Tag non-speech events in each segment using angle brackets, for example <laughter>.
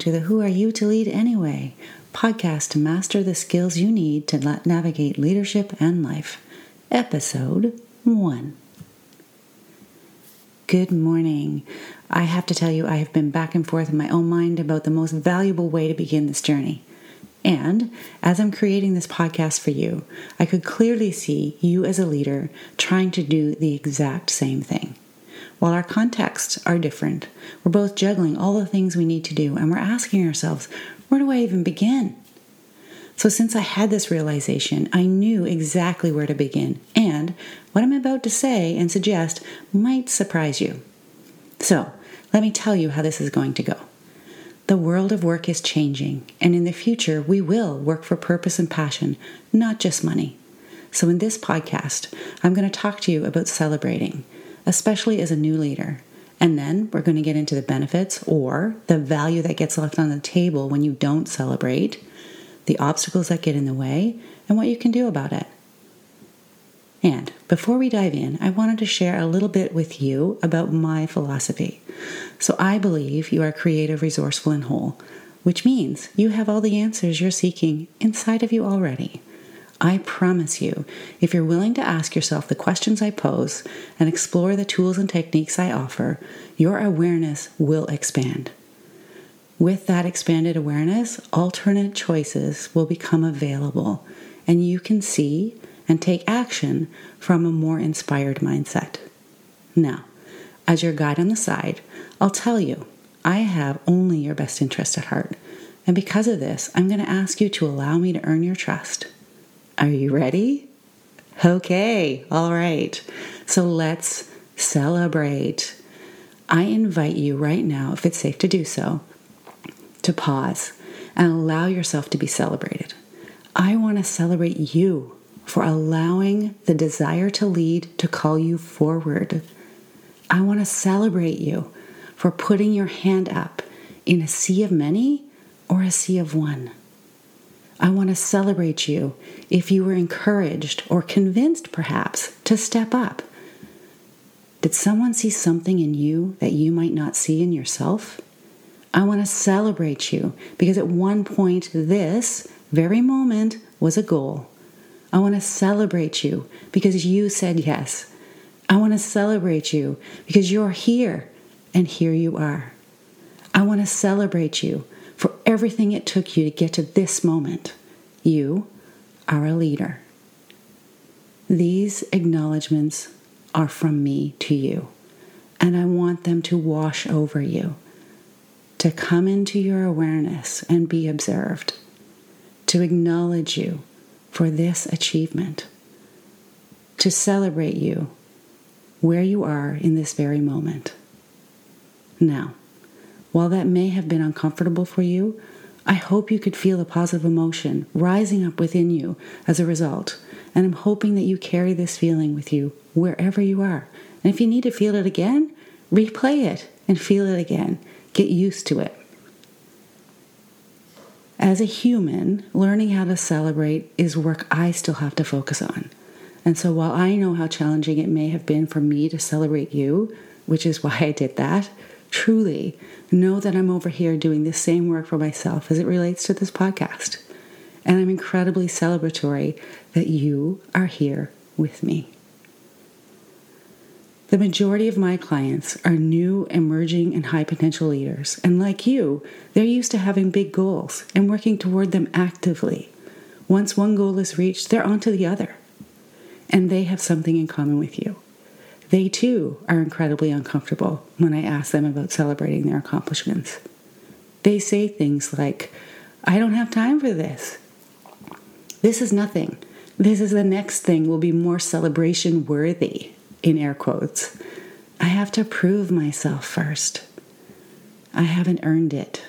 to the Who Are You to Lead Anyway podcast to master the skills you need to navigate leadership and life. Episode 1. Good morning. I have to tell you, I have been back and forth in my own mind about the most valuable way to begin this journey. And as I'm creating this podcast for you, I could clearly see you as a leader trying to do the exact same thing. While our contexts are different, we're both juggling all the things we need to do, and we're asking ourselves, where do I even begin? So, since I had this realization, I knew exactly where to begin, and what I'm about to say and suggest might surprise you. So, let me tell you how this is going to go. The world of work is changing, and in the future, we will work for purpose and passion, not just money. So, in this podcast, I'm going to talk to you about celebrating, especially as a new leader. And then we're going to get into the benefits or the value that gets left on the table when you don't celebrate the obstacles that get in the way, and what you can do about it. And before we dive in, I wanted to share a little bit with you about my philosophy. So, I believe you are creative, resourceful, and whole, which means you have all the answers you're seeking inside of you already. I promise you, if you're willing to ask yourself the questions I pose and explore the tools and techniques I offer, your awareness will expand. With that expanded awareness, alternate choices will become available, and you can see and take action from a more inspired mindset. Now, as your guide on the side, I'll tell you I have only your best interest at heart. And because of this, I'm going to ask you to allow me to earn your trust. Are you ready? Okay, all right. So let's celebrate. I invite you right now, if it's safe to do so, to pause and allow yourself to be celebrated. I want to celebrate you for allowing the desire to lead to call you forward. I want to celebrate you for putting your hand up in a sea of many or a sea of one. I want to celebrate you if you were encouraged or convinced, perhaps, to step up. Did someone see something in you that you might not see in yourself? I want to celebrate you because at one point, this very moment was a goal. I want to celebrate you because you said yes. I want to celebrate you because you're here and here you are. I want to celebrate you for everything it took you to get to this moment. You are a leader. These acknowledgments are from me to you, and I want them to wash over you to come into your awareness and be observed, to acknowledge you for this achievement, to celebrate you where you are in this very moment. Now, while that may have been uncomfortable for you, I hope you could feel a positive emotion rising up within you as a result. And I'm hoping that you carry this feeling with you wherever you are. And if you need to feel it again, replay it and feel it again Get used to it. As a human, learning how to celebrate is work I still have to focus on. And so while I know how challenging it may have been for me to celebrate you, which is why I did that, truly know that I'm over here doing the same work for myself as it relates to this podcast. And I'm incredibly celebratory that you are here with me. The majority of my clients are new, emerging, and high potential leaders. And like you, they're used to having big goals and working toward them actively. Once one goal is reached, they're on to the other. And they have something in common with you. They too are incredibly uncomfortable when I ask them about celebrating their accomplishments. They say things like, I don't have time for this. This is nothing. This is the next thing will be more celebration worthy in air quotes. I have to prove myself first. I haven't earned it.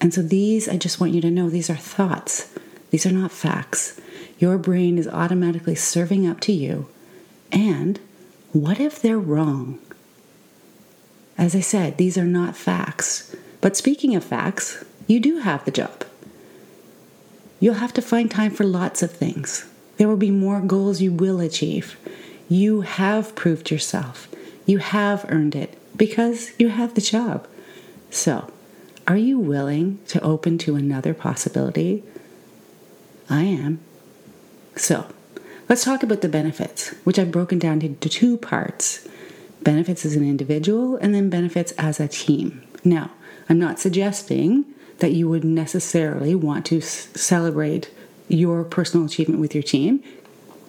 And so these, I just want you to know, these are thoughts. These are not facts. Your brain is automatically serving up to you. And what if they're wrong? As I said, these are not facts. But speaking of facts, you do have the job. You'll have to find time for lots of things. There will be more goals you will achieve. You have proved yourself. You have earned it because you have the job. So, Are you willing to open to another possibility? I am. So, let's talk about the benefits, which I've broken down into two parts benefits as an individual and then benefits as a team. Now, I'm not suggesting that you would necessarily want to s- celebrate your personal achievement with your team.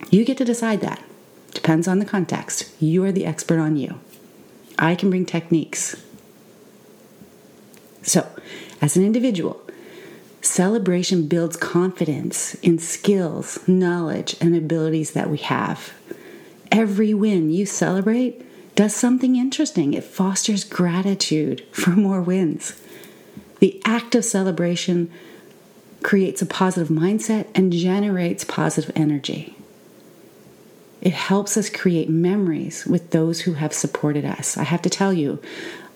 You get to decide that. Depends on the context. You are the expert on you. I can bring techniques. So, as an individual, celebration builds confidence in skills, knowledge, and abilities that we have. Every win you celebrate does something interesting. It fosters gratitude for more wins. The act of celebration creates a positive mindset and generates positive energy. It helps us create memories with those who have supported us. I have to tell you,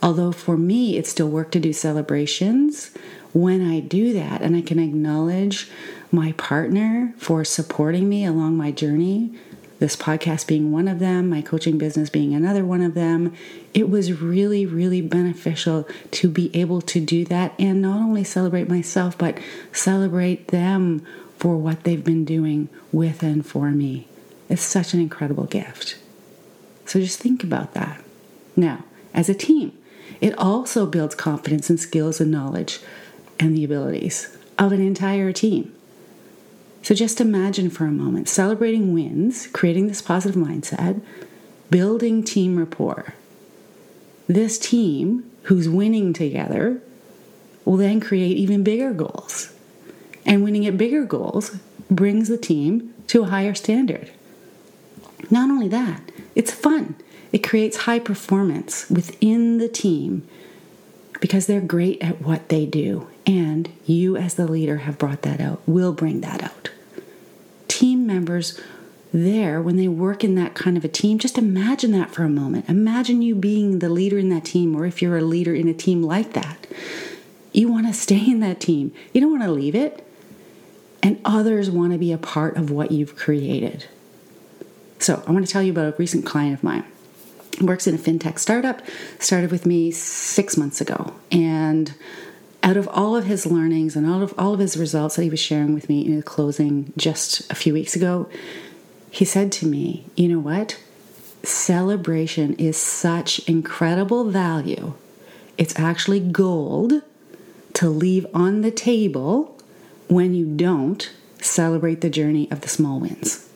although for me it's still work to do celebrations, when I do that and I can acknowledge my partner for supporting me along my journey, this podcast being one of them, my coaching business being another one of them, it was really, really beneficial to be able to do that and not only celebrate myself, but celebrate them for what they've been doing with and for me. It's such an incredible gift. So just think about that. Now, as a team, it also builds confidence and skills and knowledge and the abilities of an entire team. So just imagine for a moment celebrating wins, creating this positive mindset, building team rapport. This team who's winning together will then create even bigger goals. And winning at bigger goals brings the team to a higher standard. Not only that, it's fun. It creates high performance within the team because they're great at what they do. And you, as the leader, have brought that out, will bring that out. Team members there, when they work in that kind of a team, just imagine that for a moment. Imagine you being the leader in that team, or if you're a leader in a team like that. You want to stay in that team, you don't want to leave it. And others want to be a part of what you've created. So, I want to tell you about a recent client of mine. Works in a fintech startup, started with me six months ago. And out of all of his learnings and all of all of his results that he was sharing with me in a closing just a few weeks ago, he said to me, You know what? Celebration is such incredible value. It's actually gold to leave on the table when you don't celebrate the journey of the small wins.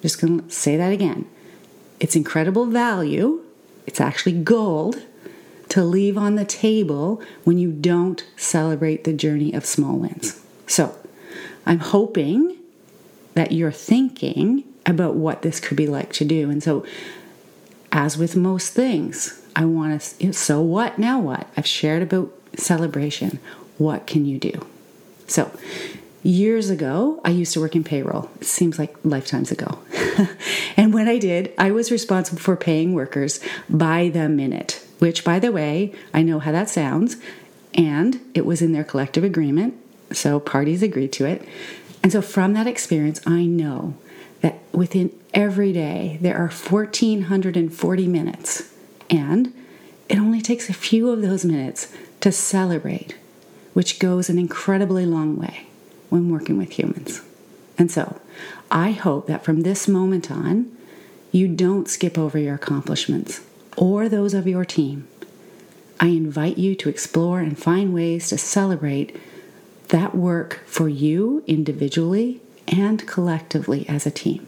Just going to say that again. It's incredible value. It's actually gold to leave on the table when you don't celebrate the journey of small wins. So, I'm hoping that you're thinking about what this could be like to do. And so, as with most things, I want to, so what, now what? I've shared about celebration. What can you do? So, Years ago, I used to work in payroll. It seems like lifetimes ago. <laughs> and when I did, I was responsible for paying workers by the minute, which, by the way, I know how that sounds. And it was in their collective agreement, so parties agreed to it. And so, from that experience, I know that within every day there are 1,440 minutes. And it only takes a few of those minutes to celebrate, which goes an incredibly long way when working with humans. And so, I hope that from this moment on, you don't skip over your accomplishments or those of your team. I invite you to explore and find ways to celebrate that work for you individually and collectively as a team.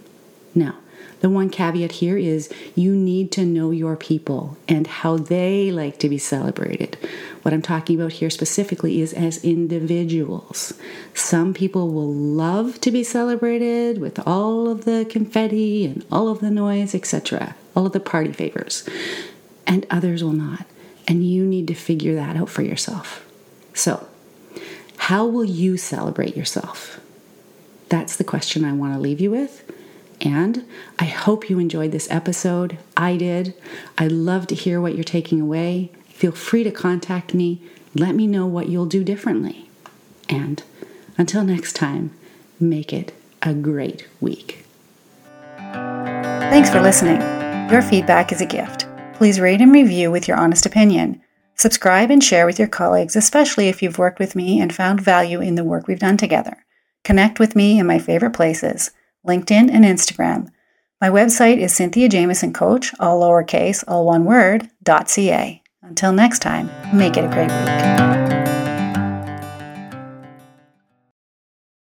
Now, the one caveat here is you need to know your people and how they like to be celebrated. What I'm talking about here specifically is as individuals. Some people will love to be celebrated with all of the confetti and all of the noise, etc., all of the party favors, and others will not. And you need to figure that out for yourself. So, how will you celebrate yourself? That's the question I want to leave you with. And I hope you enjoyed this episode. I did. I'd love to hear what you're taking away. Feel free to contact me. Let me know what you'll do differently. And until next time, make it a great week. Thanks for listening. Your feedback is a gift. Please rate and review with your honest opinion. Subscribe and share with your colleagues, especially if you've worked with me and found value in the work we've done together. Connect with me in my favorite places LinkedIn and Instagram. My website is Cynthia Jamieson Coach, all lowercase, all one word, .ca. Until next time, make it a great week.